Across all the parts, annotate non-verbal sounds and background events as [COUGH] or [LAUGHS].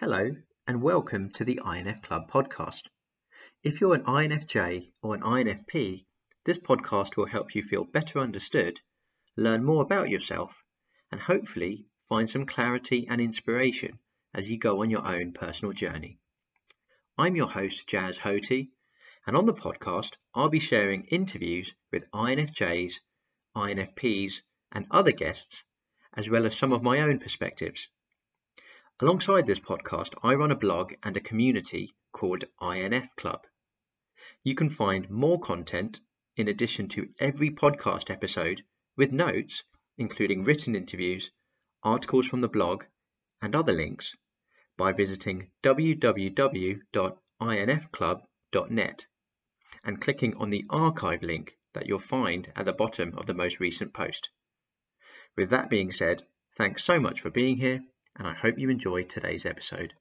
Hello, and welcome to the INF Club podcast. If you're an INFJ or an INFP, this podcast will help you feel better understood, learn more about yourself, and hopefully find some clarity and inspiration as you go on your own personal journey. I'm your host, Jazz Hoti, and on the podcast, I'll be sharing interviews with INFJs, INFPs, and other guests, as well as some of my own perspectives. Alongside this podcast, I run a blog and a community called INF Club. You can find more content in addition to every podcast episode with notes, including written interviews, articles from the blog, and other links by visiting www.infclub.net and clicking on the archive link that you'll find at the bottom of the most recent post. With that being said, thanks so much for being here and I hope you enjoy today's episode.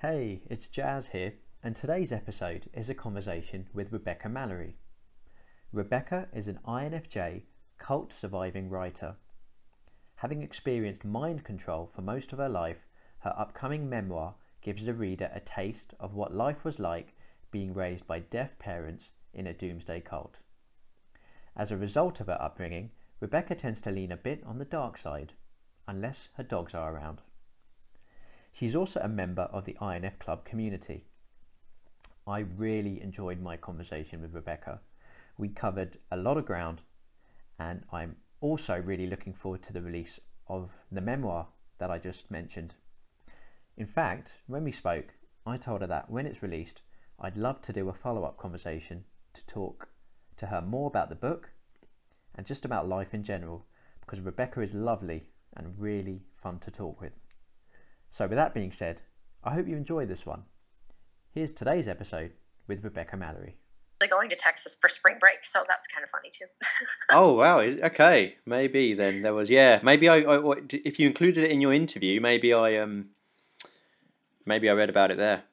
Hey, it's Jazz here, and today's episode is a conversation with Rebecca Mallory. Rebecca is an INFJ cult surviving writer. Having experienced mind control for most of her life, her upcoming memoir gives the reader a taste of what life was like being raised by deaf parents in a doomsday cult. As a result of her upbringing, Rebecca tends to lean a bit on the dark side, unless her dogs are around. She's also a member of the INF Club community. I really enjoyed my conversation with Rebecca. We covered a lot of ground, and I'm also really looking forward to the release of the memoir that I just mentioned. In fact, when we spoke, I told her that when it's released, I'd love to do a follow up conversation to talk to her more about the book and just about life in general because Rebecca is lovely and really fun to talk with. So, with that being said, I hope you enjoy this one. Here's today's episode with Rebecca Mallory. Going to Texas for spring break, so that's kind of funny too. [LAUGHS] oh wow! Okay, maybe then there was yeah. Maybe I, I, if you included it in your interview, maybe I um, maybe I read about it there.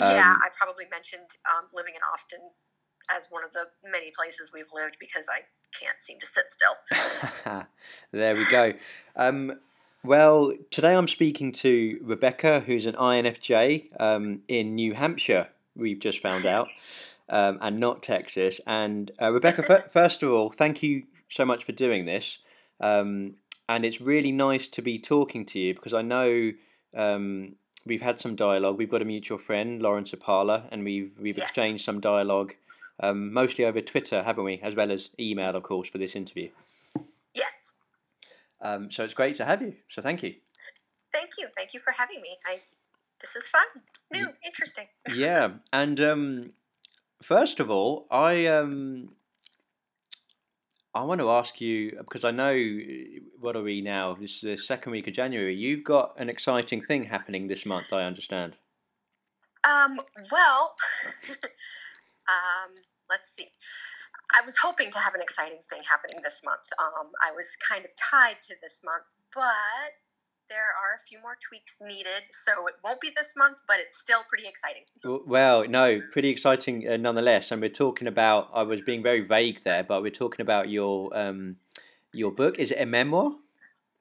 Um, yeah, I probably mentioned um, living in Austin as one of the many places we've lived because I can't seem to sit still. [LAUGHS] there we go. Um, well, today I'm speaking to Rebecca, who's an INFJ um, in New Hampshire, we've just found [LAUGHS] out, um, and not Texas. And uh, Rebecca, [LAUGHS] first of all, thank you so much for doing this. Um, and it's really nice to be talking to you because I know um, we've had some dialogue. We've got a mutual friend, Lauren Sapala, and we've, we've yes. exchanged some dialogue um, mostly over Twitter, haven't we? As well as email, of course, for this interview. Yes. Um, so it's great to have you. So thank you. Thank you. Thank you for having me. I, this is fun, new, interesting. [LAUGHS] yeah, and um, first of all, I um, I want to ask you because I know what are we now? This is the second week of January. You've got an exciting thing happening this month. I understand. Um. Well. [LAUGHS] Um, let's see. I was hoping to have an exciting thing happening this month. Um, I was kind of tied to this month, but there are a few more tweaks needed, so it won't be this month, but it's still pretty exciting. Well, no, pretty exciting uh, nonetheless. And we're talking about. I was being very vague there, but we're talking about your um, your book. Is it a memoir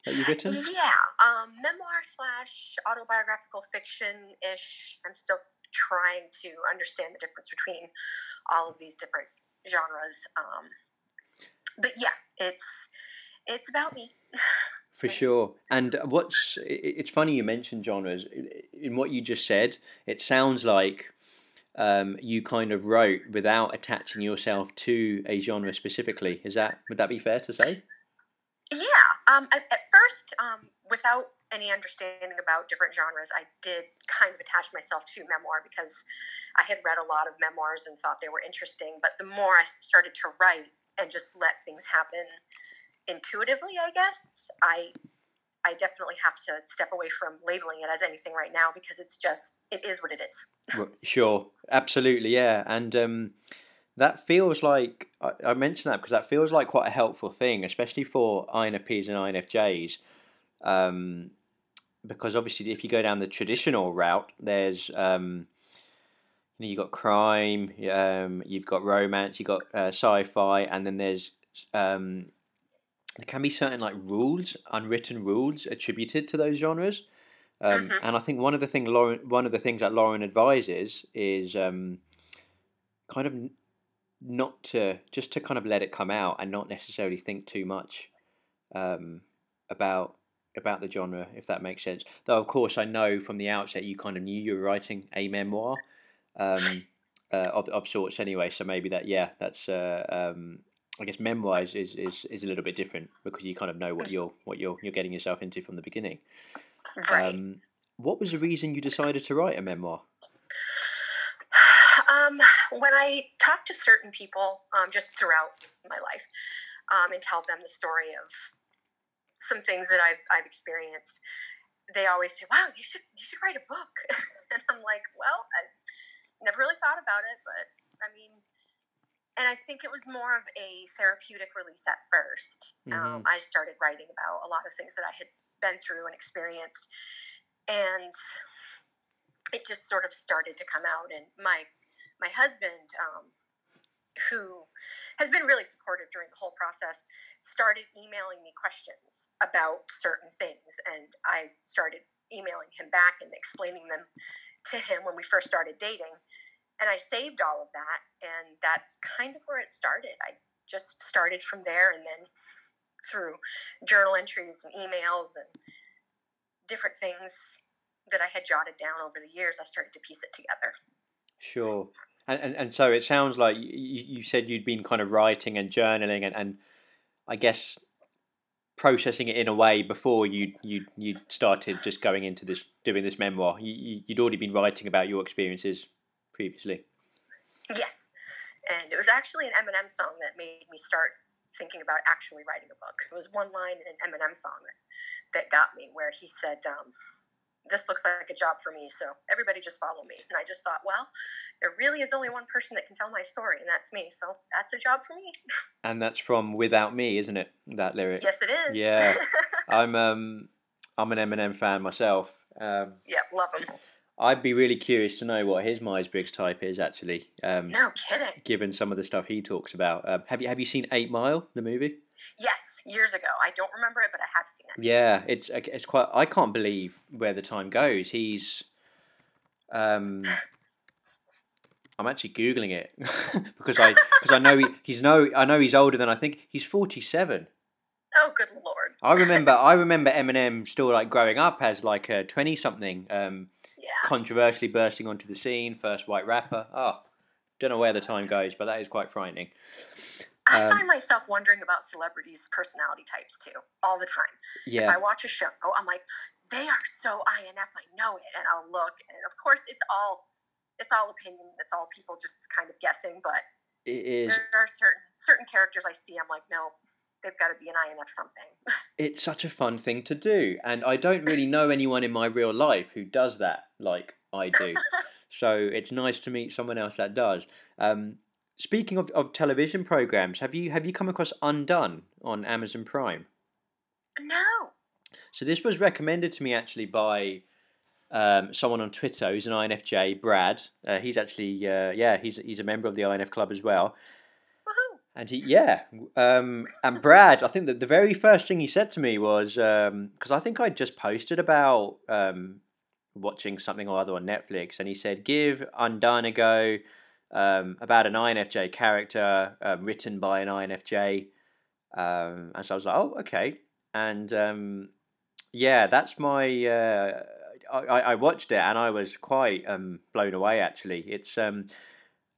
that you've written? Yeah, um, memoir slash autobiographical fiction ish. I'm still trying to understand the difference between all of these different genres. Um, but yeah, it's it's about me. [SIGHS] For sure. And what's it's funny you mentioned genres. In what you just said, it sounds like um, you kind of wrote without attaching yourself to a genre specifically. Is that would that be fair to say? Yeah. Um, at, at, first, um, without any understanding about different genres, I did kind of attach myself to memoir because I had read a lot of memoirs and thought they were interesting. But the more I started to write and just let things happen intuitively, I guess, I I definitely have to step away from labeling it as anything right now because it's just it is what it is. sure, absolutely, yeah, and um, that feels like I, I mentioned that because that feels like quite a helpful thing, especially for INFPs and INFJs um, because obviously, if you go down the traditional route, there's um, you know you've got crime, um, you've got romance, you've got uh, sci-fi, and then there's um, there can be certain like rules, unwritten rules attributed to those genres. Um, Mhm. And I think one of the thing Lauren, one of the things that Lauren advises is um, kind of not to just to kind of let it come out and not necessarily think too much um, about about the genre, if that makes sense. Though of course I know from the outset you kind of knew you were writing a memoir um, [LAUGHS] uh, of of sorts anyway. So maybe that yeah, that's uh, um, I guess memoir is, is, is, a little bit different because you kind of know what you're what you're you're getting yourself into from the beginning. Right. Um, what was the reason you decided to write a memoir? [SIGHS] Um, when I talk to certain people, um, just throughout my life, um, and tell them the story of some things that I've I've experienced, they always say, "Wow, you should you should write a book." [LAUGHS] and I'm like, "Well, I never really thought about it, but I mean." And I think it was more of a therapeutic release at 1st Um, I started writing about a lot of things that I had been through and experienced, and it just sort of started to come out. And my my husband, um, who has been really supportive during the whole process, started emailing me questions about certain things, and I started emailing him back and explaining them to him when we first started dating. And I saved all of that, and that's kind of where it started. I just started from there, and then through journal entries and emails and different things that I had jotted down over the years, I started to piece it together. Sure. And, and, and so it sounds like you, you said you'd been kind of writing and journaling and, and I guess processing it in a way before you you you started just going into this doing this memoir. You, you you'd already been writing about your experiences previously. Yes, and it was actually an Eminem song that made me start thinking about actually writing a book. It was one line in an Eminem song that, that got me, where he said, um, "This looks like a job for me, so everybody just follow me." And I just thought, well, there really is only one person that can tell my story, and that's me. So that's a job for me. [LAUGHS] And that's from Without Me, isn't it? That lyric. yes, it is. Yeah. [LAUGHS] I'm um I'm an Eminem fan myself. Um, yeah, love him. I'd be really curious to know what his Myers Briggs type is actually. Um, No kidding. given some of the stuff he talks about. Um, have you have you seen Eight Mile, the movie? Yes, years ago. I don't remember it, but I have seen it. Yeah, it's it's quite. I can't believe where the time goes. He's, um, [LAUGHS] I'm actually googling it [LAUGHS] because I because I know he, he's no I know he's older than I think. He's 47. Oh, good lord. I remember [LAUGHS] I remember Eminem still like growing up as like a 20 something, um, Yeah. controversially bursting onto the scene, first white rapper. Oh, don't know where the time goes, but that is quite frightening. I Um, find myself wondering about celebrities' personality types too, all the time. If Yeah, I watch a show, I'm like, they are so INF, I know it, and I'll look, and of course, it's all, it's all opinion. It's all people just kind of guessing. But it is. there are certain certain characters I see. I'm like, no, they've got to be an INF something. it's such a fun thing to do and i don't really [LAUGHS] know anyone in my real life who does that like i do [LAUGHS] so it's nice to meet someone else that does um, speaking of, of television programs have you have you come across undone on amazon prime no. so this was recommended to me actually by um, someone on twitter who's an infj brad uh, he's actually uh, yeah he's, he's a member of the inf club as well Woohoo. and he, yeah, um, and Brad, I think that the very first thing he said to me was because I think I'd just posted about um, watching something or other on Netflix, and he said, "Give Undone a go." Um, about an INFJ character um, written by an INFJ, um, and so I was like, "Oh, okay." And um, yeah, that's my. Uh, I, I watched it and I was quite um, blown away. Actually, it's um,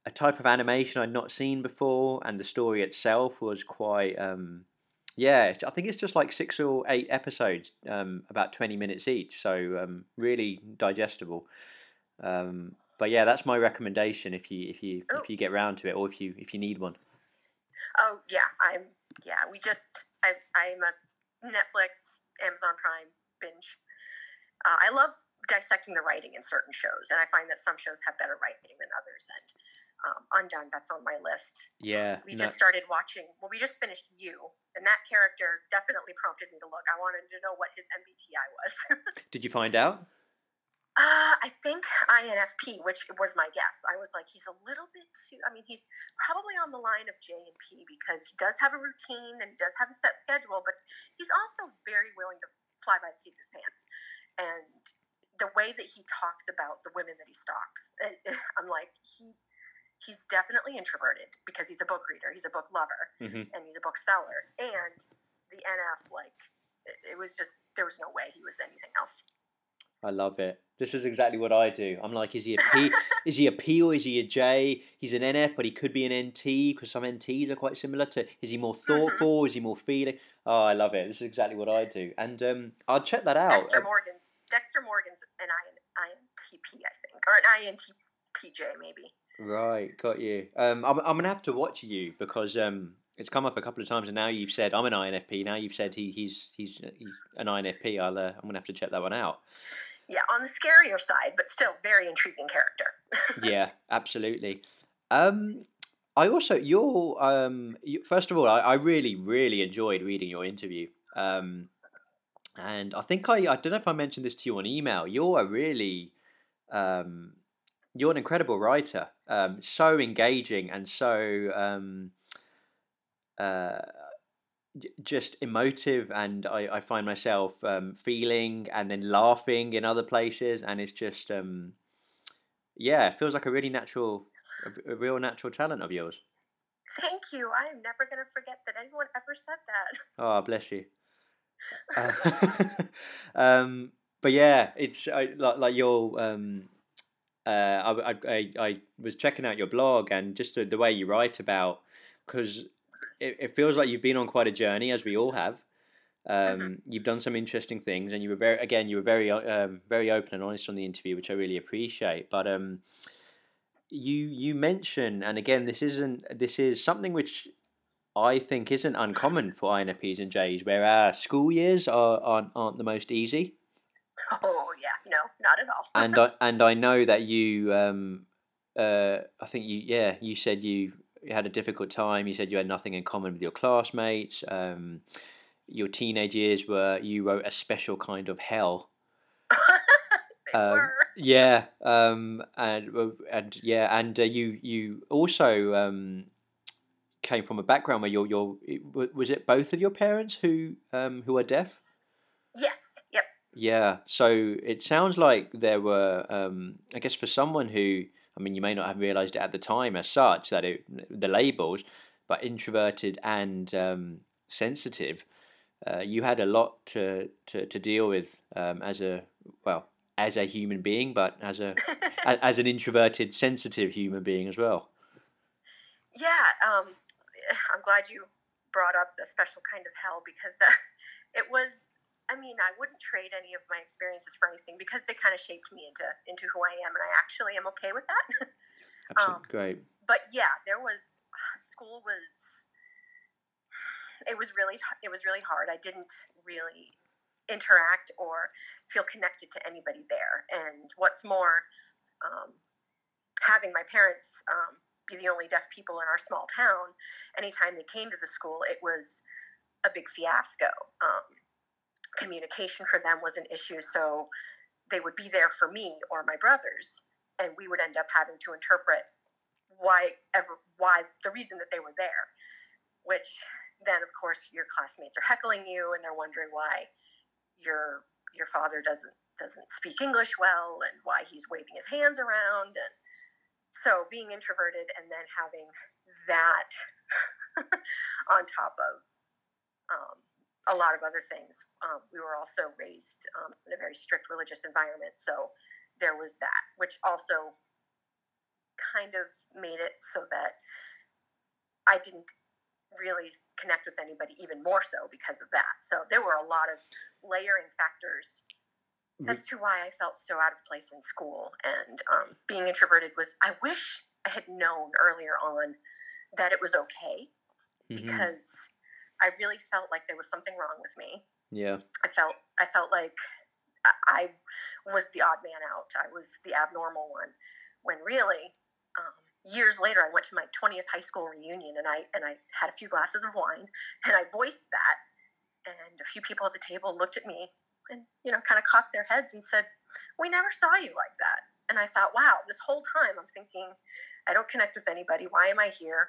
a type of animation I'd not seen before, and the story itself was quite. Yeah, I think it's just like six or eight episodes, about twenty minutes each, so really digestible. Um, but yeah, that's my recommendation if you if you Oh. if you get round to it, or if you if you need one. Oh yeah, I'm. Yeah, we just. I I'm a Netflix, Amazon Prime binge. Uh, I love dissecting the writing in certain shows, and I find that some shows have better writing than others. And um, Undone, that's on my list. Yeah, We no- just started watching. Well, we just finished You, and that character definitely prompted me to look. I wanted to know what his MBTI was. [LAUGHS] did you find out? Uh, I think INFP, which was my guess. I was like, he's a little bit too. I mean, he's probably on the line of J and P because he does have a routine and does have a set schedule, but he's also very willing to fly by the seat of his pants. And the way that he talks about the women that he stalks, eh, eh, I'm like, he he's definitely introverted because he's a book reader, he's a book lover, Mhm. and he's a bookseller. And the NF, like, it was just there was no way he was anything else. I love it. This is exactly what I do. I'm like, is he a P? is he a P or is he a J? He's an NF, but he could be an NT because some NTs are quite similar to. Is he more thoughtful? Is he more feeling? Oh, I love it. This is exactly what I do, and um, I'll check that out. Dexter Morgan's Dexter Morgan's an INTP, I think, or an INTJ maybe. Right, got you. Um, I'm, I'm gonna have to watch you because um, it's come up a couple of times, and now you've said I'm an INFP. Now you've said he, he's he's he's an INFP. I'll uh, I'm gonna have to check that one out. Yeah, on the scarier side, but still very intriguing character. [LAUGHS] yeah, absolutely. Um, I also your um, you, first of all, I, I really really enjoyed reading your interview. Um, and I think I I don't know if I mentioned this to you on email. You're a really um, you're an incredible writer. Um, so engaging and so um, uh, just emotive, and I, I find myself um, feeling and then laughing in other places, and it's just um, yeah, it feels like a really natural, a, a real natural talent of yours. Thank you. I am never going to forget that anyone ever said that. Oh, bless you. [LAUGHS] Uh, [LAUGHS] um, but yeah, it's I, like like your um, uh, I, I I I was checking out your blog and just the, the way you write about because it, it feels like you've been on quite a journey as we all have. Um, You've done some interesting things, and you were very again you were very uh, um, very open and honest on the interview, which I really appreciate. But um, you you mention, and again, this isn't this is something which I think isn't uncommon [SIGHS] for INFPs and Js, where our school years are aren't, aren't the most easy. Oh, yeah, no, not at all. And I and I know that you, um, uh, I think you, yeah, you said you had a difficult time. You said you had nothing in common with your classmates. Um, your teenage years were you wrote a special kind of hell. [LAUGHS] they Um, were. Yeah, um, and and yeah, and uh, you you also um, came from a background where your your was it both of your parents who um, who are deaf? Yes, yep. Yeah, so it sounds like there were, um, I guess, for someone who, I mean, you may not have realized it at the time as such that it the labels, but introverted and um, sensitive, uh, you had a lot to to, to deal with um, as a well as a human being, but as a [LAUGHS] a- as an introverted, sensitive human being as well. Yeah, um, [SIGHS] I'm glad you brought up the special kind of hell because [LAUGHS] that it was. I mean, I wouldn't trade any of my experiences for anything because they kind of shaped me into into who I am, and I actually am okay with that. [LAUGHS] Um, great. but yeah, there was [SIGHS] school was it was really it was really hard. I didn't really interact or feel connected to anybody there. And what's more, um, having my parents um, be the only deaf people in our small town, anytime they came to the school, it was a big fiasco. Um, communication for them was an issue, so they would be there for me or my brothers, and we would end up having to interpret why ever why the reason that they were there which then of course your classmates are heckling you and they're wondering why your your father doesn't doesn't speak english well and why he's waving his hands around and so being introverted and then having that [LAUGHS] on top of um, a lot of other things um, we were also raised um, in a very strict religious environment so there was that which also kind of made it so that I didn't really connect with anybody even more so because of that. So there were a lot of layering factors as to why I felt so out of place in school. And um, being introverted was, I wish I had known earlier on that it was okay Mhm. because I really felt like there was something wrong with me. Yeah. I felt I felt like I was the odd man out. I was the abnormal one. When really, um, years later, I went to my twentieth high school reunion, and I and I had a few glasses of wine, and I voiced that, and a few people at the table looked at me and you know, kind of cocked their heads and said, "We never saw you like that." And I thought, wow, this whole time I'm thinking, I don't connect with anybody. Why am I here?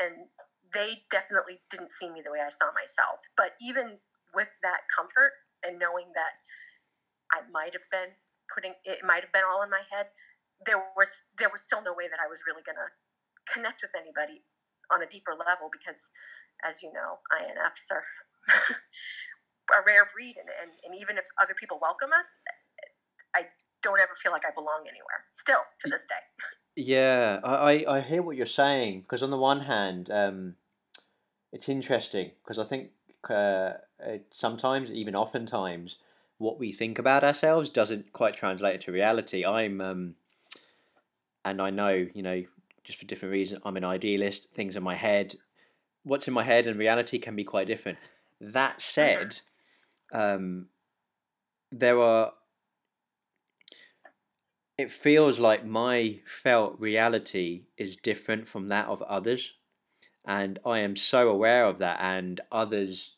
And they definitely didn't see me the way I saw myself. But even with that comfort and knowing that I might have been putting it might have been all in my head, there was there was still no way that I was really gonna connect with anybody on a deeper level because as you know, INFs are [LAUGHS] a rare breed and, and, and even if other people welcome us, I don't ever feel like I belong anywhere. Still to this day. [LAUGHS] Yeah, I, I I hear what you're saying because on the one hand, um, it's interesting because I think uh, sometimes, even oftentimes, what we think about ourselves doesn't quite translate to reality. I'm, um, and I know, you know, just for different reasons, I'm an idealist. Things in my head, what's in my head and reality can be quite different. That [LAUGHS] said, um, there are it feels like my felt reality is different from that of others. And i am so aware of that and others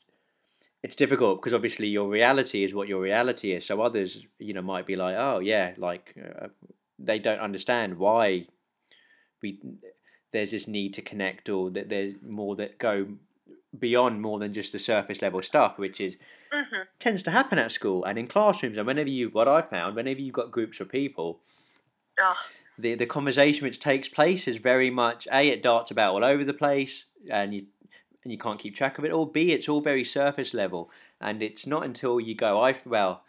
it's difficult because obviously your reality is what your reality is. So others you know might be like oh yeah like uh, they don't understand why we there's this need to connect or that there's more that go beyond more than just the surface level stuff which is mm-hmm. tends to happen at school and in classrooms. And whenever you what i found whenever you've got groups of people Oh. The the conversation which takes place is very much a it darts about all over the place and you and you can't keep track of it. Or b it's all very surface level and it's not until you go I well,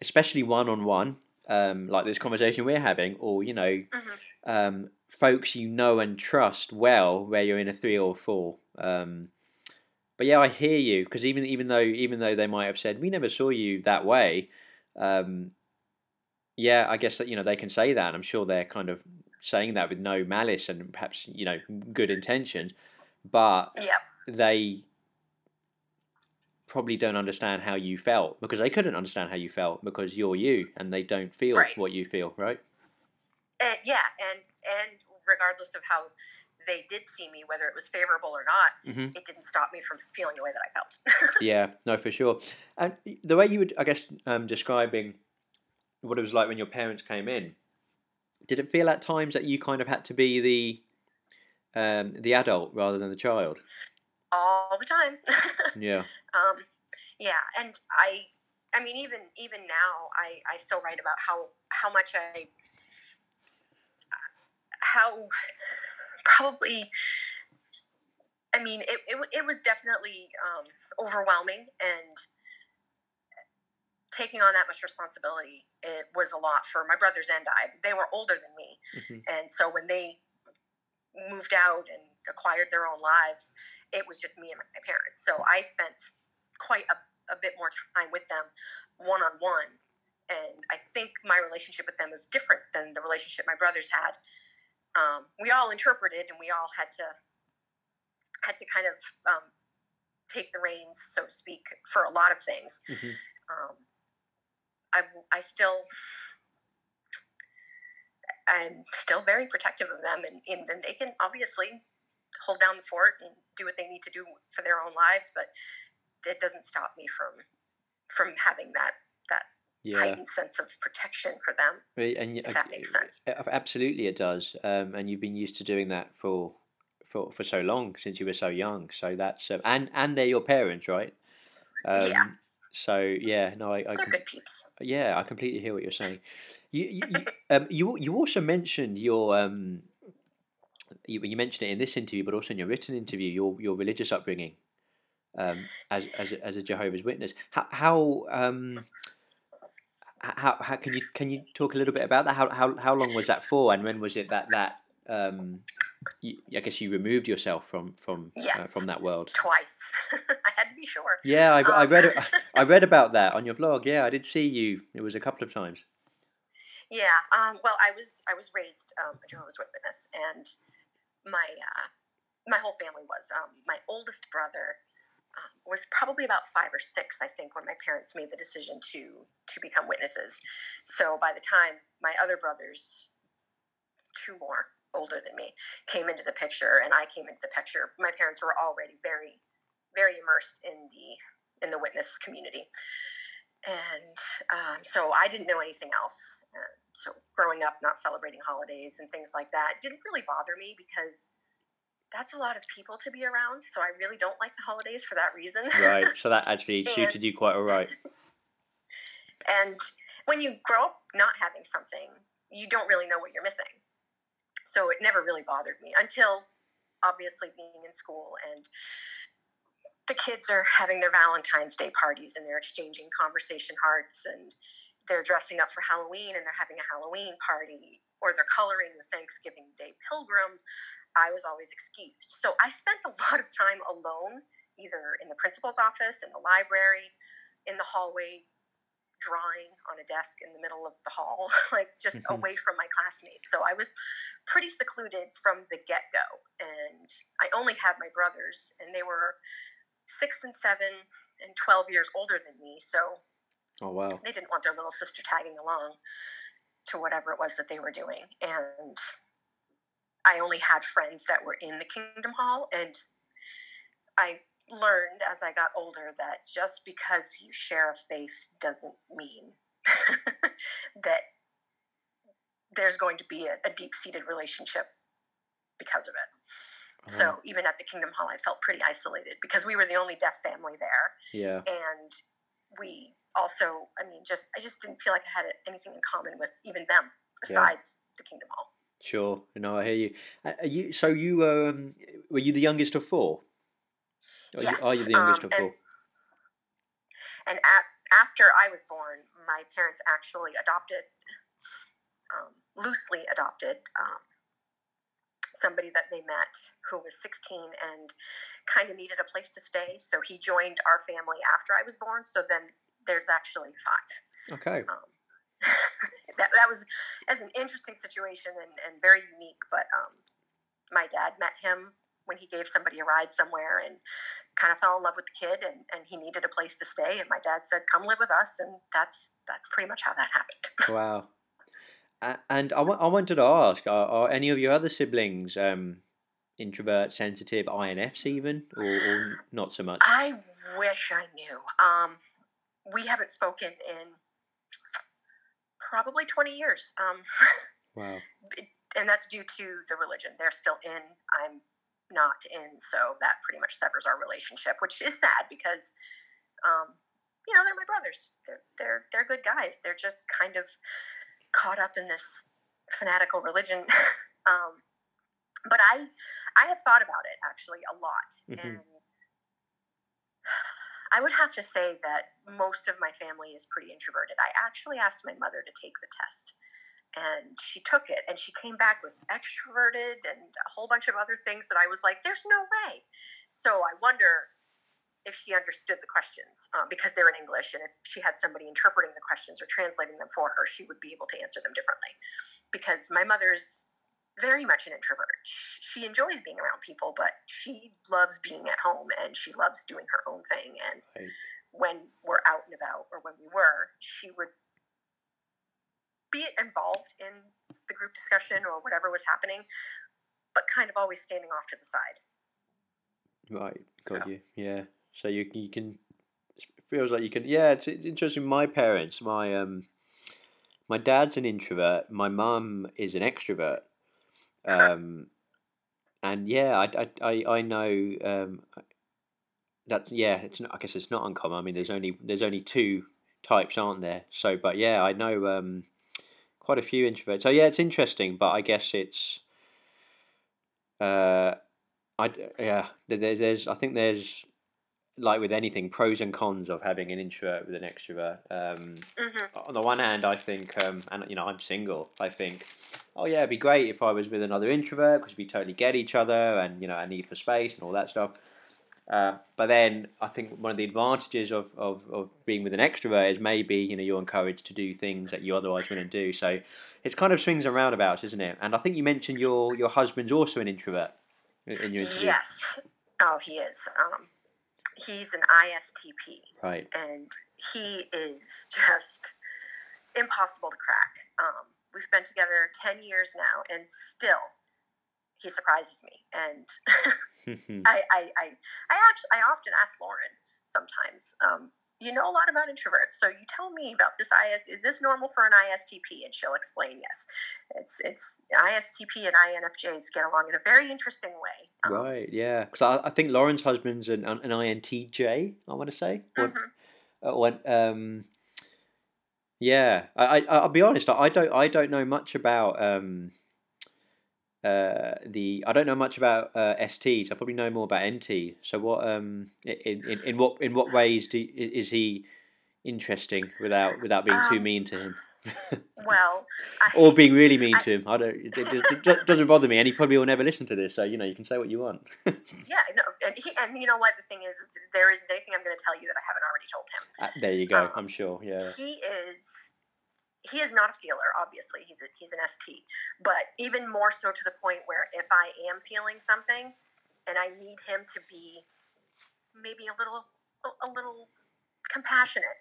especially one on one, like this conversation we're having, or you know, mm-hmm. um, folks you know and trust well, where you're in a three or four. Um, but yeah, I hear you because even even though even though they might have said we never saw you that way, um, yeah, I guess that you know they can say that. I'm sure they're kind of saying that with no malice and perhaps you know good intentions, but yeah. they probably don't understand how you felt because they couldn't understand how you felt because you're you and they don't feel right. what you feel, right? Uh, yeah, and and regardless of how they did see me, whether it was favorable or not, mm-hmm. it didn't stop me from feeling the way that I felt. [LAUGHS] yeah, no, for sure. And the way you would, I guess, um, describing what it was like when your parents came in. Did it feel at times that you kind of had to be the um, the adult rather than the child? All the time. [LAUGHS] yeah. Um, yeah, and I, I mean, even even now, I I still write about how how much I how probably I mean, it, it, it was definitely um, overwhelming and taking on that much responsibility it was a lot for my brothers and I. They were older than me, mm-hmm. and so when they moved out and acquired their own lives, it was just me and my parents. So I spent quite a, a bit more time with them, one on one, and I think my relationship with them is different than the relationship my brothers had. Um, we all interpreted, and we all had to had to kind of um, take the reins, so to speak, for a lot of things. Mm-hmm. Um, I, I still I'm still very protective of them, and, and they can obviously hold down the fort and do what they need to do for their own lives, but it doesn't stop me from from having that that yeah. heightened sense of protection for them. And if that makes sense. Absolutely, it does. Um, and you've been used to doing that for for for so long since you were so young. So that's uh, and and they're your parents, right? Um, yeah. So yeah, no, I, I They're good peeps. Yeah, I completely hear what you're saying. You you you, um, you, you also mentioned your um you, you mentioned it in this interview, but also in your written interview, your your religious upbringing, um, as as a, as a Jehovah's Witness. How how um how how can you can you talk a little bit about that? How how how long was that for, and when was it that that um you, I guess you removed yourself from from uh, yes, uh, from that world twice. [LAUGHS] I had to be sure. Yeah, I, um, I read [LAUGHS] I read about that on your blog. Yeah, I did see you. It was a couple of times. Yeah. Um, well, I was I was raised um, a Jehovah's Witness, and my uh, my whole family was. Um, my oldest brother um, was probably about five or six, I think, when my parents made the decision to to become witnesses. So by the time my other brothers, two more, older than me came into the picture and I came into the picture, my parents were already very, very immersed in the in the witness community. and um, so I didn't know anything else. Uh, so growing up, not celebrating holidays and things like that didn't really bother me because that's a lot of people to be around. So I really don't like the holidays for that reason. Right. So that [LAUGHS] actually suited you quite all right. [LAUGHS] And when you grow up not having something, you don't really know what you're missing. So it never really bothered me until obviously being in school and the kids are having their Valentine's Day parties and they're exchanging conversation hearts and they're dressing up for Halloween and they're having a Halloween party or they're coloring the Thanksgiving Day pilgrim. I was always excused. So I spent a [LAUGHS] lot of time alone, either in the principal's office, in the library, in the hallway, drawing on a desk in the middle of the hall, [LAUGHS] like just mm-hmm. away from my classmates. So I was pretty secluded from the get go. And I only had my brothers, and they were six and seven and 12 years older than me. So oh, wow. they didn't want their little sister tagging along to whatever it was that they were doing. And I only had friends that were in the Kingdom Hall. And I learned as I got older that just because you share a faith doesn't mean [LAUGHS] that there's going to be a, a deep seated relationship because of it. Uh-huh. So even at the Kingdom Hall, I felt pretty isolated because we were the only deaf family there. Yeah. And we also, I mean, just I just didn't feel like I had anything in common with even them besides yeah. the Kingdom Hall. Sure, no, I hear you. Are you so you um, were you the youngest of four? Are, yes. you, are you the youngest um, of four? And, and at, after I was born, my parents actually adopted, um, loosely adopted um, somebody that they met who was 16 and kind of needed a place to stay. So he joined our family after I was born. So then there's actually five. Okay. Um, [LAUGHS] that, that was as an interesting situation and, and very unique. But um, my dad met him when he gave somebody a ride somewhere and kind of fell in love with the kid and, and he needed a place to stay and my dad said come live with us and that's that's pretty much how that happened. [LAUGHS] Wow. And I, I wanted to ask are, are any of your other siblings um, introvert sensitive infs even or, or, not so much? I wish i knew. Um, we haven't spoken in probably 20 years. Um, [LAUGHS] wow. and that's due to the religion. They're still in. I'm not in. So that pretty much severs our relationship, which is sad because, um, you know, they're my brothers. They're they're they're good guys. They're just kind of caught up in this fanatical religion. [LAUGHS] um, but I I have thought about it actually a lot, mm-hmm. and I would have to say that most of my family is pretty introverted. I actually asked my mother to take the test and she took it and she came back was extroverted and a whole bunch of other things that I was like, there's no way. So I wonder if she understood the questions uh, because they're in English, and if she had somebody interpreting the questions or translating them for her, she would be able to answer them differently. Because my mother's very much an introvert. She enjoys being around people, but she loves being at home and she loves doing her own thing. And right. when we're out and about, or when we were, she would be involved in the group discussion or whatever was happening, but kind of always standing off to the side. Right, got so. you. Yeah, so you you can feels like you can. Yeah, it's interesting. My parents, my um, my dad's an introvert. My mum is an extrovert. Um, and yeah, I, I, I know um, that yeah, it's not, I guess it's not uncommon. I mean, there's only there's only two types, aren't there? So, but yeah, I know um, quite a few introverts. So yeah, it's interesting, but I guess it's uh, I yeah, there's, there's I think there's like with anything pros and cons of having an introvert with an extrovert. Um, mm-hmm. On the one hand, I think, um, and you know, I'm single. I think, oh yeah, it'd be great if I was with another introvert because we totally get each other, and you know, a need for space and all that stuff. Uh, but then I think one of the advantages of, of, of being with an extrovert is maybe you know you're encouraged to do things that you otherwise wouldn't do. So it's kind of swings and roundabouts, isn't it? And I think you mentioned your your husband's also an introvert in your interview. Yes. Oh, he is. Um, he's an ISTP. Right. And he is just impossible to crack. Um, we've been together ten years now, and still he surprises me. And [LAUGHS] I, I, I, I actually, I often ask Lauren sometimes, um, you know a lot about introverts, so you tell me about this IS. Is this normal for an ISTP? And she'll explain, yes, it's it's ISTP and INFJs get along in a very interesting way. Um, right. Yeah. Because I, I, think Lauren's husband's an an INTJ. I want to say. Or, mm-hmm. or um, yeah. I, I I'll be honest. I don't I don't know much about um uh, the I don't know much about uh, STs. I probably know more about NT. So what um in, in, in what in what ways do is he interesting without without being um, too mean to him? well, [LAUGHS] or being really mean I, to him. I don't. It, it, it, doesn't bother me, and he probably will never listen to this. So you know, you can say what you want. [LAUGHS] yeah, no, and, he, and you know what? The thing is, is there isn't anything I'm going to tell you that I haven't already told him. Uh, there you go. Um, I'm sure. Yeah. He is he is not a feeler obviously. He's a, he's an st but even more so to the point where if i am feeling something and i need him to be maybe a little a little compassionate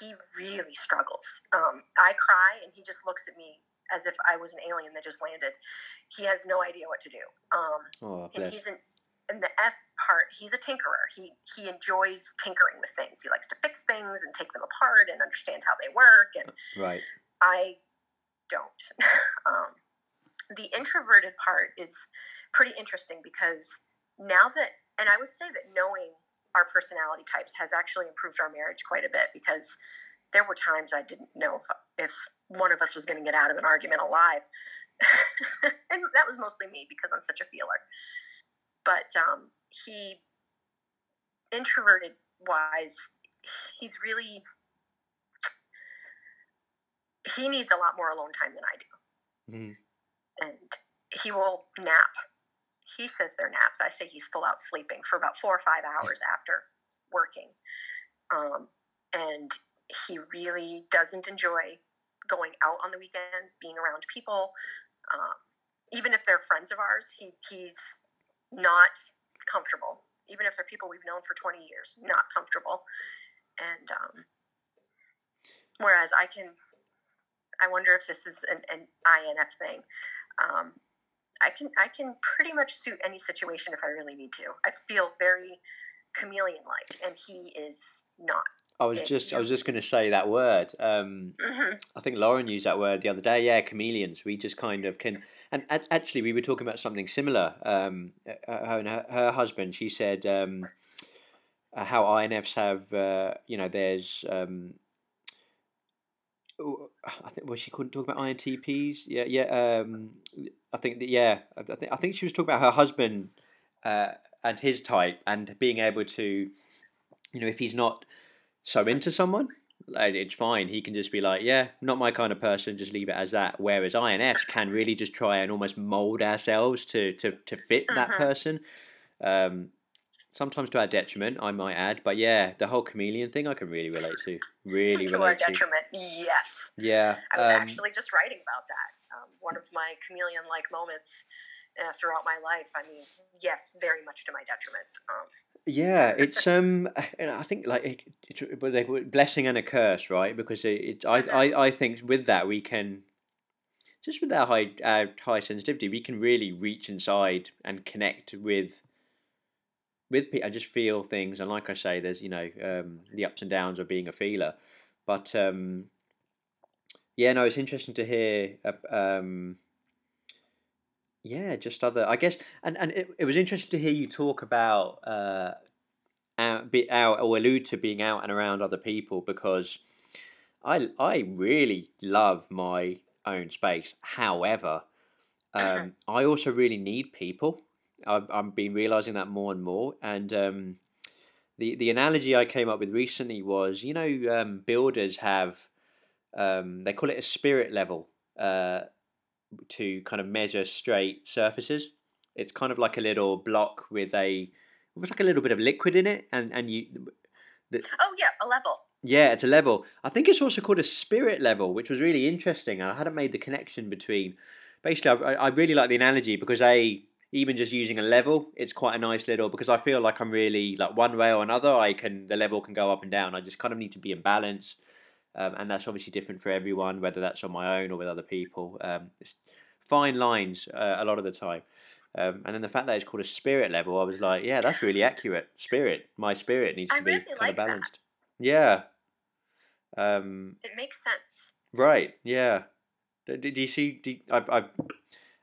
he really struggles. Um, i cry and he just looks at me as if i was an alien that just landed. He has no idea what to do. Um, oh, and he's an in the S part, he's a tinkerer. He he enjoys tinkering with things. He likes to fix things and take them apart and understand how they work. And right, I don't. [LAUGHS] um, the introverted part is pretty interesting because now that, and I would say that knowing our personality types has actually improved our marriage quite a bit because there were times I didn't know if, if one of us was going to get out of an argument alive. [LAUGHS] and that was mostly me because I'm such a feeler but um, he introverted wise he's really he needs a lot more alone time than i do. Mm. and he will nap. He says they're naps. I say he's full out sleeping for about four or five hours after working. Um, and he really doesn't enjoy going out on the weekends being around people. Um, even if they're friends of ours he, he's not comfortable, even if they're people we've known for 20 years, not comfortable. And um, whereas I can, I wonder if this is an, an INF thing. Um, I can I can pretty much suit any situation if I really need to. I feel very chameleon like, and he is not. I was just I was just going to say that word. Um, mm-hmm. I think Lauren used that word the other day. Yeah, chameleons. We just kind of can and, actually, we were talking about something similar. Um, her and her, her husband, she said um, uh, how INFs have, uh, you know, there's. Um, I think was she couldn't talk about INTPs. Yeah, yeah. Um, I think that yeah. I think I think she was talking about her husband uh, and his type and being able to, you know, if he's not so into someone, it's fine. He can just be like, yeah, not my kind of person, just leave it as that. Whereas INFs can really just try and almost mold ourselves to to, to fit that uh-huh. person. Um, sometimes to our detriment, I might add. But yeah, the whole chameleon thing I can really relate to. Really to relate our detriment, to. yes. Yeah. I was um, actually just writing about that. Um, one of my chameleon like moments uh, throughout my life. I mean, yes, very much to my detriment. Yeah, it's um, [SIGHS] I think like it, it's a blessing and a curse, right? Because it, it I, I, I think with that we can, just with our high, our high sensitivity, we can really reach inside and connect with, with people. I just feel things, and like I say, there's you know um, the ups and downs of being a feeler, but um, yeah, no, it's interesting to hear uh, um yeah, just other, I guess, and and it, it was interesting to hear you talk about uh, out, be out or allude to being out and around other people because I I really love my own space. However, [LAUGHS] um, I also really need people. I've I've been realizing that more and more, and um, the the analogy I came up with recently was, you know, um, builders have um, they call it a spirit level. Uh, to kind of measure straight surfaces. It's kind of like a little block with a almost like a little bit of liquid in it, and and you. The, oh yeah, a level. Yeah, it's a level. I think it's also called a spirit level, which was really interesting. I hadn't made the connection between. Basically, I, I really like the analogy because a even just using a level, it's quite a nice little because I feel like I'm really like one way or another. I can the level can go up and down. I just kind of need to be in balance, um, and that's obviously different for everyone, whether that's on my own or with other people. Um, it's fine lines uh, a lot of the time. Um, and then the fact that it's called a spirit level, I was like, yeah, that's really accurate. Spirit, my spirit needs to I be really kind like of balanced. Yeah. Um, it makes sense. Right. Yeah. Do you see? Do you, I've I've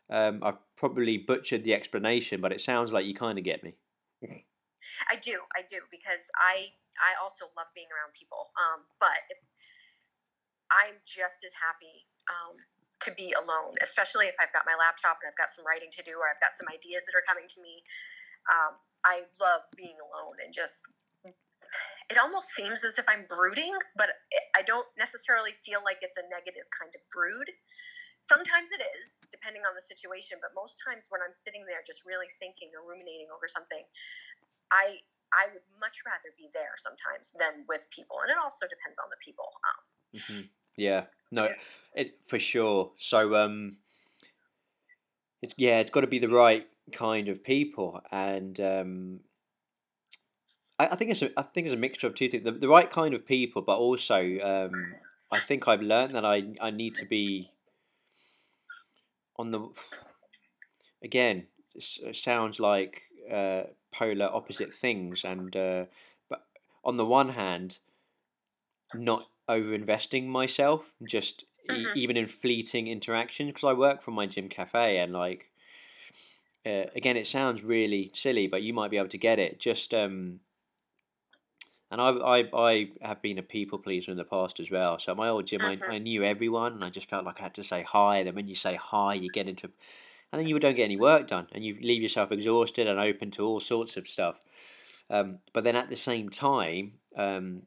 um, I've probably butchered the explanation, but it sounds like you kind of get me. I do, I do, because I I also love being around people. Um, but I'm just as happy um, to be alone, especially if I've got my laptop and I've got some writing to do or I've got some ideas that are coming to me. Um, I love being alone and just. It almost seems as if I'm brooding, but I don't necessarily feel like it's a negative kind of brood. Sometimes it is, depending on the situation, but most times when I'm sitting there just really thinking or ruminating over something, I I would much rather be there sometimes than with people, and it also depends on the people. Um, mm-hmm. Yeah, no, it for sure. So um, it's yeah, it's got to be the right kind of people, and um, I, I think it's a, I think it's a mixture of two things: the, the right kind of people, but also um, I think I've learned that I I need to be on the again. It sounds like uh, polar opposite things, and uh, but on the one hand, not over investing myself, just mm-hmm. e- even in fleeting interactions, because I work from my gym cafe, and like uh, again, it sounds really silly, but you might be able to get it. Just um, and I, I, I have been a people pleaser in the past as well. So my old gym, I, mm-hmm. I knew everyone, and I just felt like I had to say hi. And then when you say hi, you get into and then you don't get any work done, and you leave yourself exhausted and open to all sorts of stuff. Um, but then at the same time, um,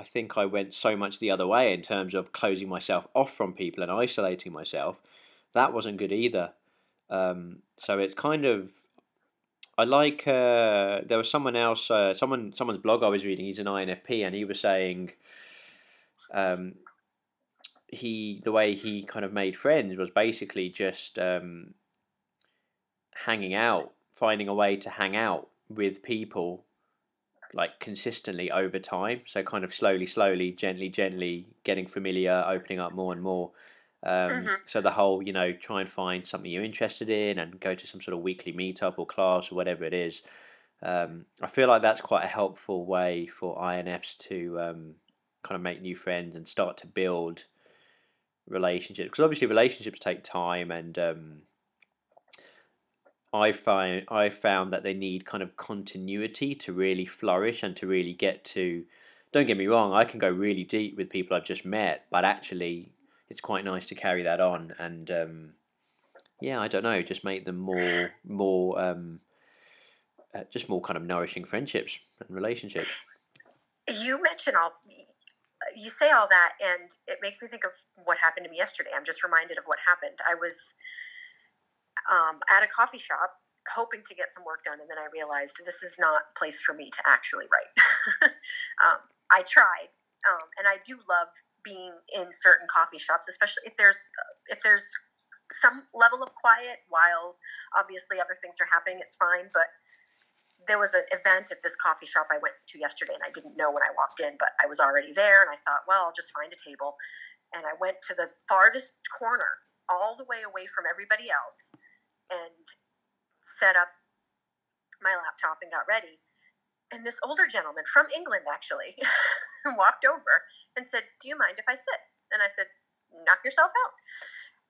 I think I went so much the other way in terms of closing myself off from people and isolating myself. That wasn't good either. Um, so it's kind of I like uh, there was someone else, uh, someone someone's blog I was reading. He's an INFP, and he was saying, um, he the way he kind of made friends was basically just um, hanging out, finding a way to hang out with people like consistently over time. So kind of slowly, slowly, gently, gently getting familiar, opening up more and more. Um, mm-hmm. So the whole, you know, try and find something you're interested in and go to some sort of weekly meetup or class or whatever it is. Um, I feel like that's quite a helpful way for INFs to um, kind of make new friends and start to build relationships. Because obviously relationships take time and um, I find I found that they need kind of continuity to really flourish and to really get to. Don't get me wrong, I can go really deep with people I've just met, but actually, it's quite nice to carry that on and um, yeah, I don't know, just make them more more um, uh, just more kind of nourishing friendships and relationships. You mention all you say all that, and it makes me think of what happened to me yesterday. I'm just reminded of what happened. I was um, at a coffee shop hoping to get some work done and then i realized this is not place for me to actually write [LAUGHS] um, i tried um, and i do love being in certain coffee shops especially if there's if there's some level of quiet while obviously other things are happening it's fine but there was an event at this coffee shop I went to yesterday, and I didn't know when I walked in, but I was already there, and I thought, well, I'll just find a table. And I went to the farthest corner, all the way away from everybody else, and set up my laptop and got ready. And this older gentleman from England actually [LAUGHS] walked over and said, Do you mind if I sit? And I said, Knock yourself out.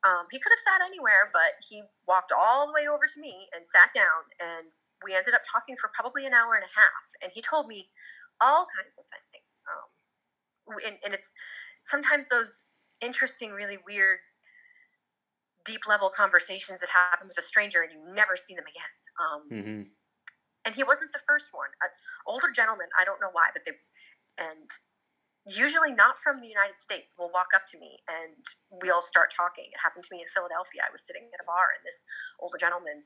Um, he could have sat anywhere, but he walked all the way over to me and sat down. And we ended up talking for probably an hour and a half. And he told me all kinds of things. Um, and, and it's sometimes those interesting, really weird deep level conversations that happen with a stranger and you never see them again. Um, mm-hmm. And he wasn't the first one. An older gentleman, I don't know why, but they, and usually not from the United States, will walk up to me and we'll start talking. It happened to me in Philadelphia. I was sitting at a bar and this older gentleman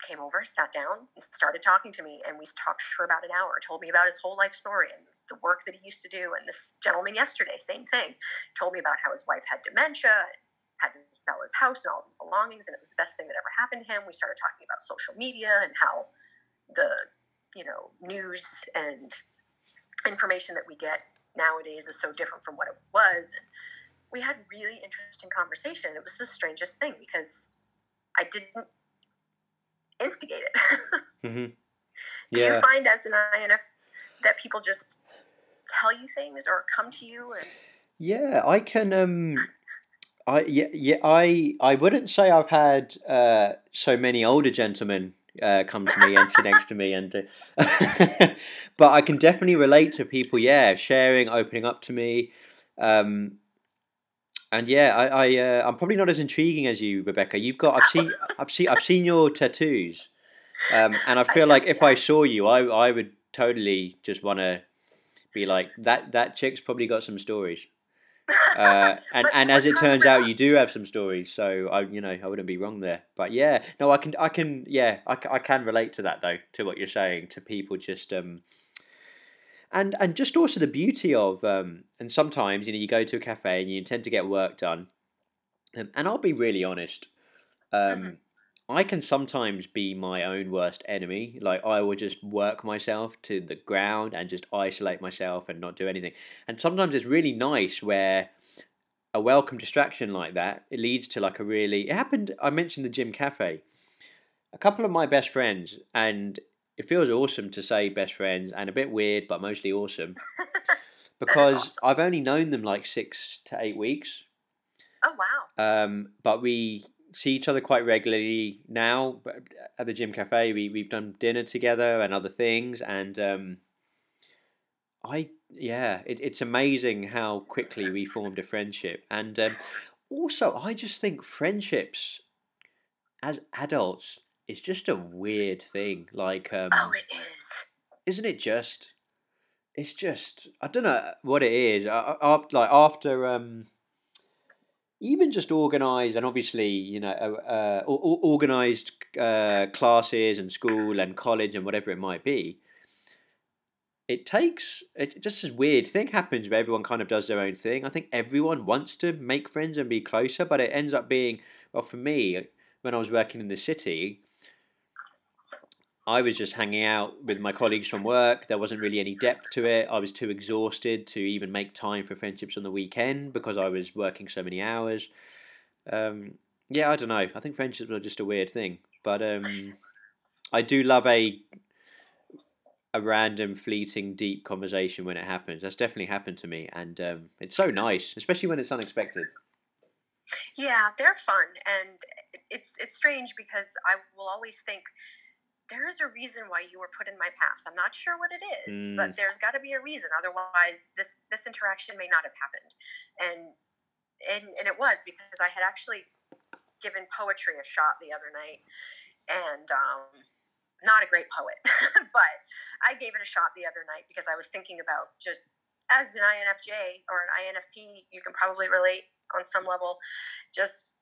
came over, sat down, and started talking to me. And we talked for about an hour, told me about his whole life story and the work that he used to do. And this gentleman yesterday, same thing, told me about how his wife had dementia had to sell his house and all his belongings, and it was the best thing that ever happened to him. We started talking about social media and how the you know news and information that we get nowadays is so different from what it was. And we had really interesting conversation. It was the strangest thing because I didn't instigate it. [LAUGHS] mm-hmm. yeah. Do you find as an INF that people just tell you things or come to you and yeah i can um i yeah, yeah i i wouldn't say i've had uh so many older gentlemen uh, come to me and sit next to me and uh, [LAUGHS] but i can definitely relate to people yeah sharing opening up to me um and yeah i i uh, i'm probably not as intriguing as you rebekah. You've got i've seen i've seen i've seen your tattoos um and i feel like if i saw you i i would totally just want to be like that that chick's probably got some stories uh, [LAUGHS] and and as it turns out, you do have some stories. So I, you know, I wouldn't be wrong there. But yeah, no, I can, I can, yeah, I, I can relate to that though, to what you're saying, to people just, um, and and just also the beauty of, um, and sometimes you know, you go to a cafe and you intend to get work done, and, and I'll be really honest, um, mm-hmm. I can sometimes be my own worst enemy. Like I will just work myself to the ground and just isolate myself and not do anything. And sometimes it's really nice where a welcome distraction like that it leads to like a really it happened I mentioned the gym cafe. A couple of my best friends and it feels awesome to say best friends and a bit weird but mostly awesome. [LAUGHS] because awesome. I've only known them like 6 to 8 weeks. Oh wow. Um but we see each other quite regularly now at the gym cafe. We we've done dinner together and other things, and um, I yeah, it, it's amazing how quickly we formed a friendship, and um, also I just think friendships as adults is just a weird thing. Like um, oh, it is, isn't it? Just it's just I don't know what it is. I, I, like after um even just organized and obviously you know uh, uh, organized uh, classes and school and college and whatever it might be it takes it just this weird. Thing happens where everyone kind of does their own thing. I think everyone wants to make friends and be closer but it ends up being well for me when i was working in the city I was just hanging out with my colleagues from work. There wasn't really any depth to it. I was too exhausted to even make time for friendships on the weekend because I was working so many hours. Um, yeah, I don't know. I think friendships are just a weird thing, but um, I do love a a random, fleeting, deep conversation when it happens. That's definitely happened to me, and um, it's so nice, especially when it's unexpected. Yeah, they're fun, and it's it's strange because I will always think there is a reason why you were put in my path. I'm not sure what it is, mm. but there's got to be a reason. Otherwise, this this interaction may not have happened. And and and it was because I had actually given poetry a shot the other night, and um, not a great poet, [LAUGHS] but I gave it a shot the other night because I was thinking about just as an INFJ or an INFP, you can probably relate on some level, just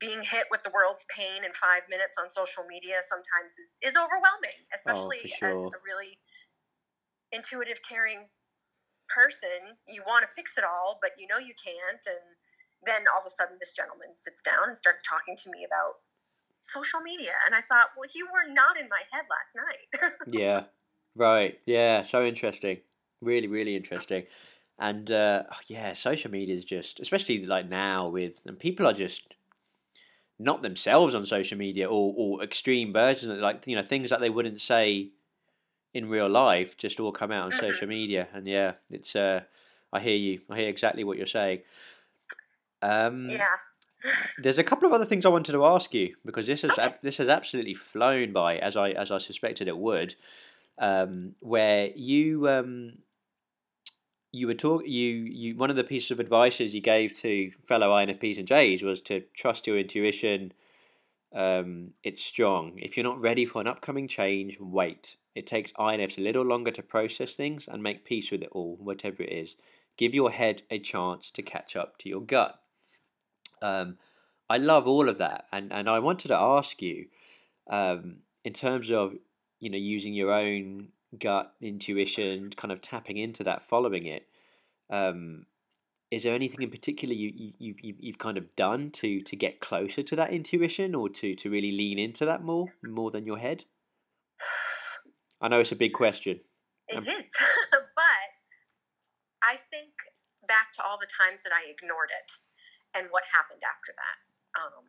being hit with the world's pain in five minutes on social media sometimes is, is overwhelming, oh, especially oh, sure. as a really intuitive, caring person. You want to fix it all, but you know you can't. And then all of a sudden, this gentleman sits down and starts talking to me about social media. And I thought, well, you were not in my head last night. [LAUGHS] yeah, right. Yeah, so interesting. Really, really interesting. And uh, yeah, social media is just, especially like now with, and people are just not themselves on social media or, or extreme versions of like you know things that they wouldn't say in real life just all come out on mm-hmm. social media and yeah it's uh i hear you i hear exactly what you're saying um yeah there's a couple of other things i wanted to ask you because this has okay. this has absolutely flown by as i as i suspected it would um where you um you were talk you you one of the pieces of advices you gave to fellow INFPs and Js was to trust your intuition. Um, it's strong. If you're not ready for an upcoming change, wait. It takes INFs a little longer to process things and make peace with it all, whatever it is. Give your head a chance to catch up to your gut. Um, I love all of that, and and I wanted to ask you, um, in terms of you know using your own gut intuition, kind of tapping into that, following it. Um, is there anything in particular you, you you you've kind of done to to get closer to that intuition, or to to really lean into that more more than your head? I know it's a big question. It um, is, [LAUGHS] but I think back to all the times that I ignored it and what happened after that. Um,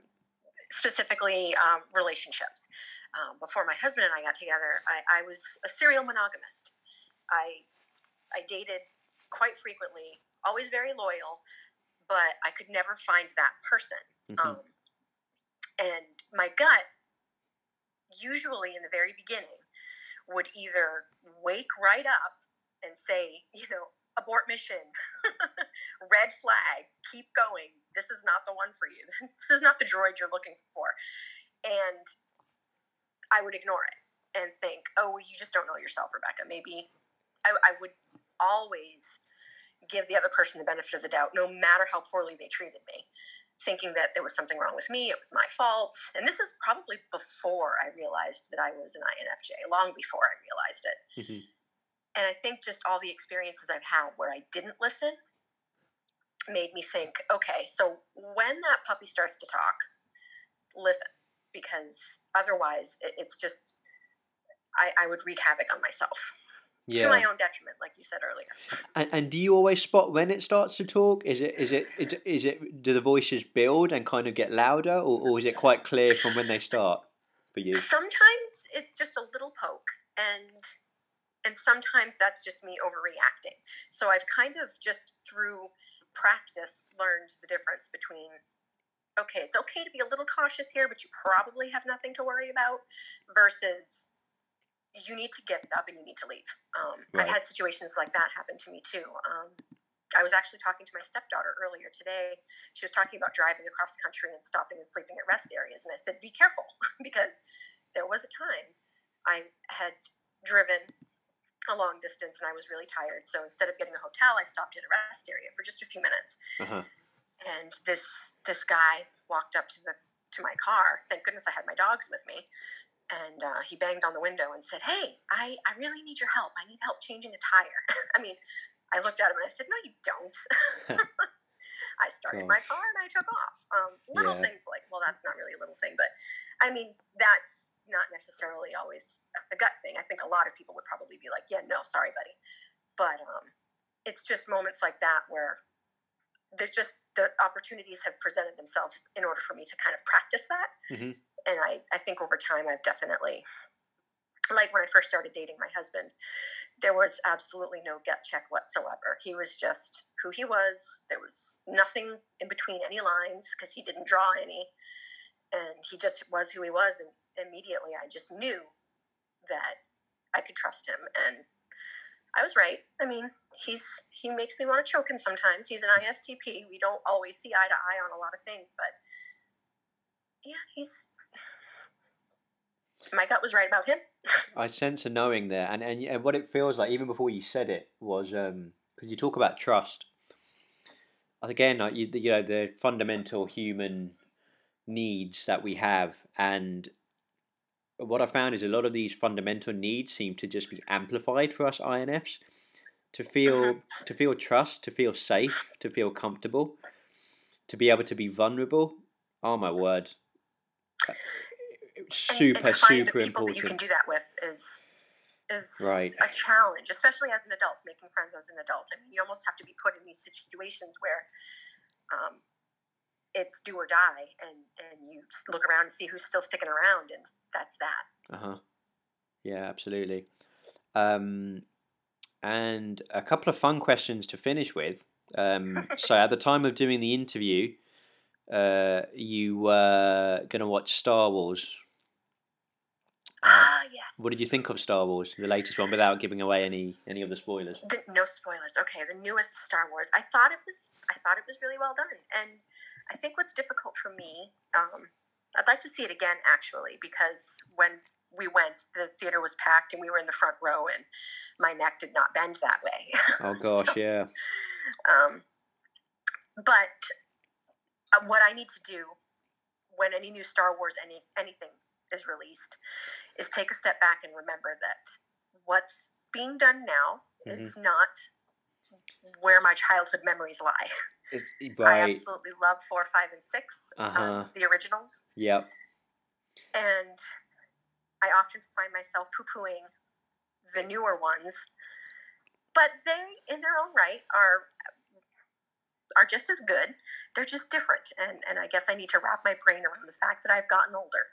specifically um, relationships. Um, before my husband and I got together, I, I, was a serial monogamist. I I dated quite frequently, always very loyal, but I could never find that person. Mhm. Um, and my gut, usually in the very beginning, would either wake right up and say, you know, abort mission, [LAUGHS] red flag, keep going. This is not the one for you. [LAUGHS] this is not the droid you're looking for. And I would ignore it and think, oh, you just don't know yourself, Rebekah. Maybe I, I would always give the other person the benefit of the doubt, no matter how poorly they treated me, thinking that there was something wrong with me, it was my fault. And this is probably before I realized that I was an INFJ, long before I realized it. Mhm. And I think just all the experiences I've had where I didn't listen made me think, okay, so when that puppy starts to talk, listen, because otherwise it, it's just, I, I would wreak havoc on myself to my own detriment, like you said earlier. And, and do you always spot when it starts to talk? Is it is it is, it- is it do the voices build and kind of get louder, or, or is it quite clear from when they start for you? Sometimes it's just a little poke, and and sometimes that's just me overreacting. So I've kind of just through practice learned the difference between okay, it's okay to be a little cautious here, but you probably have nothing to worry about, versus you need to get up and you need to leave. Um, Right. I've had situations like that happen to me too. Um, I was actually talking to my stepdaughter earlier today. She was talking about driving across country and stopping and sleeping at rest areas, and I said, "Be careful," [LAUGHS] because there was a time I had driven a long distance and I was really tired. So instead of getting a hotel, I stopped at a rest area for just a few minutes. Uh-huh. And this this guy walked up to the to my car. Thank goodness I had my dogs with me. And uh, he banged on the window and said, "Hey, I, I really need your help. I need help changing a tire." [LAUGHS] I mean, I looked at him and I said, "No, you don't." [LAUGHS] I started my car and I took off. Um, little Yeah. things like, well, that's not really a little thing, but I mean, that's not necessarily always a gut thing. I think a lot of people would probably be like, "Yeah, no, sorry, buddy," but um, it's just moments like that where there's just the opportunities have presented themselves in order for me to kind of practice that. Mhm. And I, I think over time, I've definitely, like when I first started dating my husband, there was absolutely no gut check whatsoever. He was just who he was. There was nothing in between any lines because he didn't draw any. And he just was who he was. And immediately I just knew that I could trust him. And I was right. I mean, he's he makes me want to choke him sometimes. He's an ISTP. We don't always see eye to eye on a lot of things, but yeah, he's my gut was right about him. I sense a knowing there, and, and and what it feels like, even before you said it, was um, because you talk about trust. Again, like you, you know, the fundamental human needs that we have, and what I found is a lot of these fundamental needs seem to just be amplified for us INFs to feel mm-hmm. to feel trust, to feel safe, to feel comfortable, to be able to be vulnerable. Oh my word! Super, and super people that you can do that with is is Right. a challenge, especially as an adult, making friends as an adult. I mean, you almost have to be put in these situations where um, it's do or die, and and you look around and see who's still sticking around, and that's that. Uh huh. Yeah, absolutely. Um, and a couple of fun questions to finish with. Um, so, at the time of doing the interview, uh, you were going to watch Star Wars. What did you think of Star Wars, the latest one, without giving away any any of the spoilers? The, no spoilers. Okay, the newest Star Wars. I thought it was. I thought it was really well done, and I think what's difficult for me. Um, I'd like to see it again, actually, because when we went, the theater was packed, and we were in the front row, and my neck did not bend that way. [LAUGHS] Oh gosh, yeah. Um, but uh, what I need to do when any new Star Wars any anything is released is take a step back and remember that what's being done now is not where my childhood memories lie. It- [LAUGHS] I absolutely love four, five, and 6 Uh-huh. um, the originals, Yep. and I often find myself poo-pooing the newer ones, but they, in their own right, are are just as good. They're just different, and and I guess I need to wrap my brain around the fact that I've gotten older.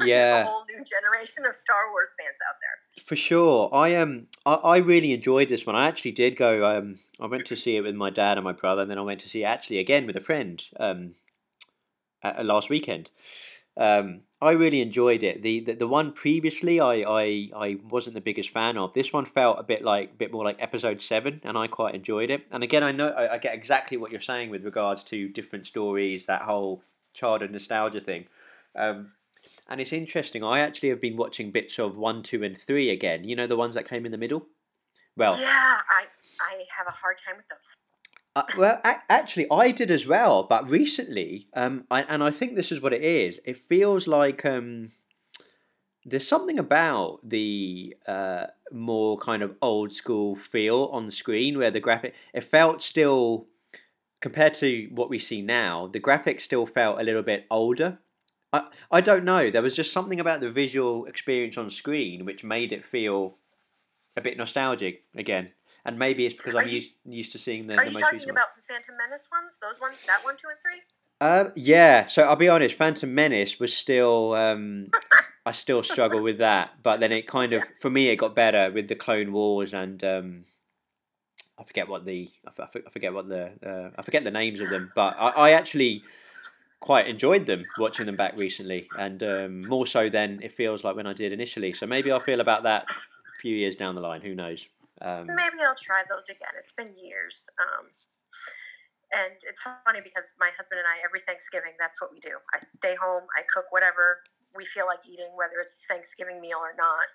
Yeah, [LAUGHS] There's a whole new generation of Star Wars fans out there. For sure, I um, I, I really enjoyed this one. I actually did go. Um, I went to see it with my dad and my brother, and then I went to see it actually again with a friend. Um, at, last weekend. Um, I really enjoyed it. The, the the one previously, I, I I wasn't the biggest fan of. This one felt a bit like bit more like episode seven, and I quite enjoyed it. And again, I know I, I get exactly what you're saying with regards to different stories, that whole childhood nostalgia thing. Um, and it's interesting. I actually have been watching bits of one, two, and three again. You know the ones that came in the middle. Well, yeah, I I have a hard time with those. Uh, well, a- actually, I did as well, but recently, um, I, and I think this is what it is. It feels like um, there's something about the uh, more kind of old school feel on the screen where the graphic it felt still compared to what we see now. The graphics still felt a little bit older. I I don't know. There was just something about the visual experience on screen which made it feel a bit nostalgic again. And maybe it's because are I'm you, used, used to seeing the. Are the you talking about the Phantom Menace ones? Those ones, that one, two, and three. Um, yeah. So I'll be honest. Phantom Menace was still. Um, I still struggle with that, but then it kind of, [LAUGHS] yeah. for me, it got better with the Clone Wars and um, I forget what the I forget what the uh, I forget the names of them, but I, I actually quite enjoyed them watching them back recently, and um, more so than it feels like when I did initially. So maybe I'll feel about that a few years down the line. Who knows? Um, Maybe I'll try those again. It's been years. Um, and it's funny because my husband and I, every Thanksgiving, that's what we do. I stay home, I cook whatever we feel like eating, whether it's Thanksgiving meal or not,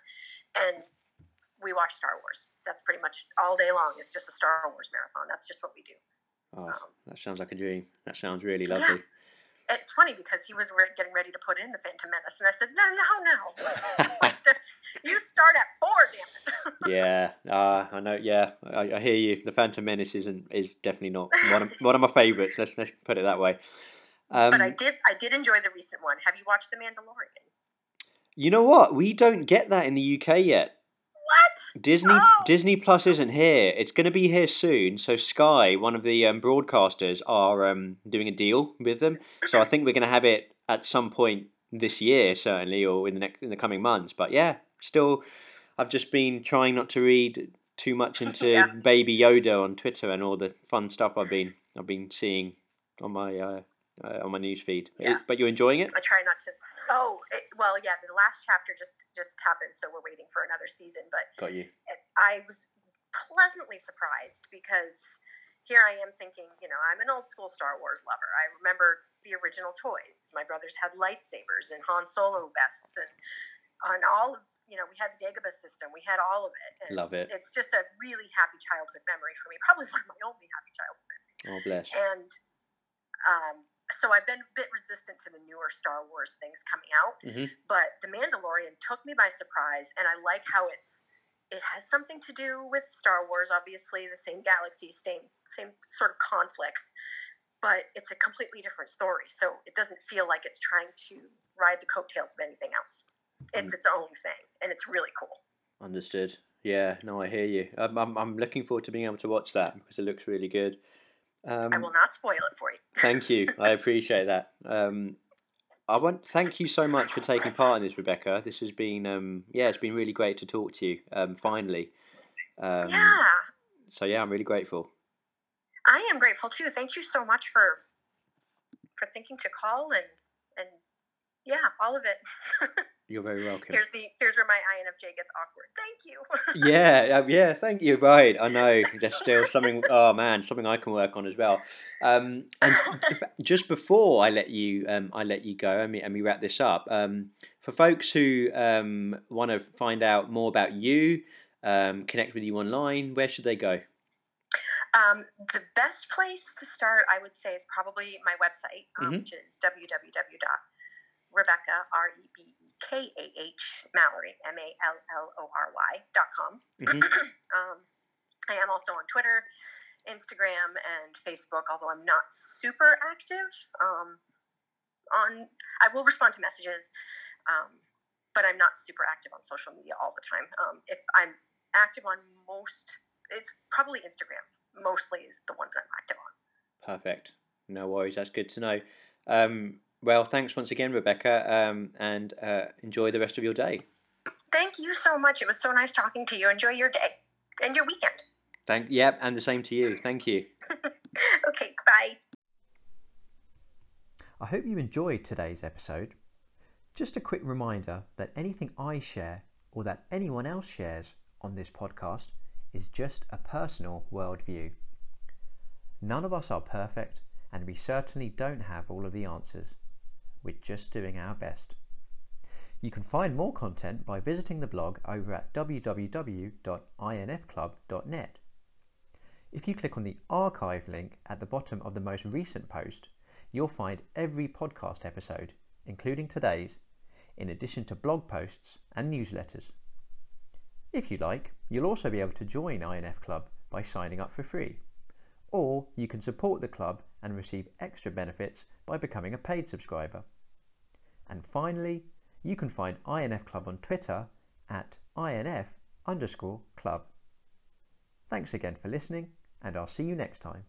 and we watch Star Wars. That's pretty much all day long. It's just a Star Wars marathon. That's just what we do. Oh, um, that sounds like a dream. That sounds really lovely. Yeah it's funny because he was getting ready to put in the Phantom Menace, and I said, "No, no, no! [LAUGHS] like, you start at four, damn it." [LAUGHS] yeah, uh, I know. Yeah, I, I, hear you. The Phantom Menace isn't is definitely not one of, one of my favorites. Let's let's put it that way. Um, but I did I did enjoy the recent one. Have you watched The Mandalorian? You know what? We don't get that in the UK yet. What? Disney oh. Disney Plus isn't here. It's going to be here soon. So Sky, one of the um, broadcasters, are um, doing a deal with them. So I think we're going to have it at some point this year, certainly, or in the next in the coming months. But yeah, still, I've just been trying not to read too much [LAUGHS] into yeah. Baby Yoda on Twitter and all the fun stuff I've been I've been seeing on my uh, uh, on my news feed. Yeah. But you're enjoying it? I try not to. Oh it, well, yeah. The last chapter just just happened, so we're waiting for another season. But got you. It, I was pleasantly surprised because here I am thinking, you know, I'm an old school Star Wars lover. I remember the original toys. My brothers had lightsabers and Han Solo vests and on all of you know, we had the Dagobah system. We had all of it. And Love it. It's just a really happy childhood memory for me. Probably one of my only happy childhood memories. Oh, bless. And um, so I've been a bit resistant to the newer Star Wars things coming out, mm-hmm. but The Mandalorian took me by surprise, and I like how it's it has something to do with Star Wars, obviously the same galaxy, same same sort of conflicts, but it's a completely different story. So it doesn't feel like it's trying to ride the coattails of anything else. It's its own thing, and it's really cool. Understood. Yeah, no, I hear you. I'm, I'm, I'm looking forward to being able to watch that because it looks really good. Um, I will not spoil it for you. thank you. [LAUGHS] I appreciate that. Um, I want thank you so much for taking part in this, Rebekah. This has been um, yeah, it's been really great to talk to you. Um, finally. Um, yeah. So yeah, I'm really grateful. I am grateful too. Thank you so much for for thinking to call and and yeah, all of it. [LAUGHS] You're very welcome. Here's the here's where my INFJ gets awkward. Thank you. [LAUGHS] yeah, yeah, thank you. Right, I know. There's still something. Oh man, something I can work on as well. Um, and just before I let you, um, I let you go, and we, and we wrap this up. Um, for folks who um, want to find out more about you, um, connect with you online, where should they go? Um, the best place to start, I would say, is probably my website, um, mm-hmm. which is www Rebekah, R E B E K A H, Mallory, M A L L O R Y, dot com. Mm-hmm. [CLEARS THROAT] um, I am also on Twitter, Instagram, and Facebook, although I'm not super active. Um, on I will respond to messages, um, but I'm not super active on social media all the time. Um, if I'm active on most, it's probably Instagram. Mostly is the ones I'm active on. Perfect. No worries. That's good to know. Um, well, thanks once again, Rebekah, um, and uh, enjoy the rest of your day. Thank you so much. It was so nice talking to you. Enjoy your day and your weekend. Thank. Yep, and the same to you. Thank you. [LAUGHS] okay. Bye. I hope you enjoyed today's episode. Just a quick reminder that anything I share or that anyone else shares on this podcast is just a personal worldview. None of us are perfect, and we certainly don't have all of the answers. We're just doing our best. You can find more content by visiting the blog over at www.infclub.net. If you click on the archive link at the bottom of the most recent post, you'll find every podcast episode, including today's, in addition to blog posts and newsletters. If you like, you'll also be able to join INF Club by signing up for free. Or you can support the club and receive extra benefits by becoming a paid subscriber. And finally, you can find INF Club on Twitter at INF underscore club. Thanks again for listening, and I'll see you next time.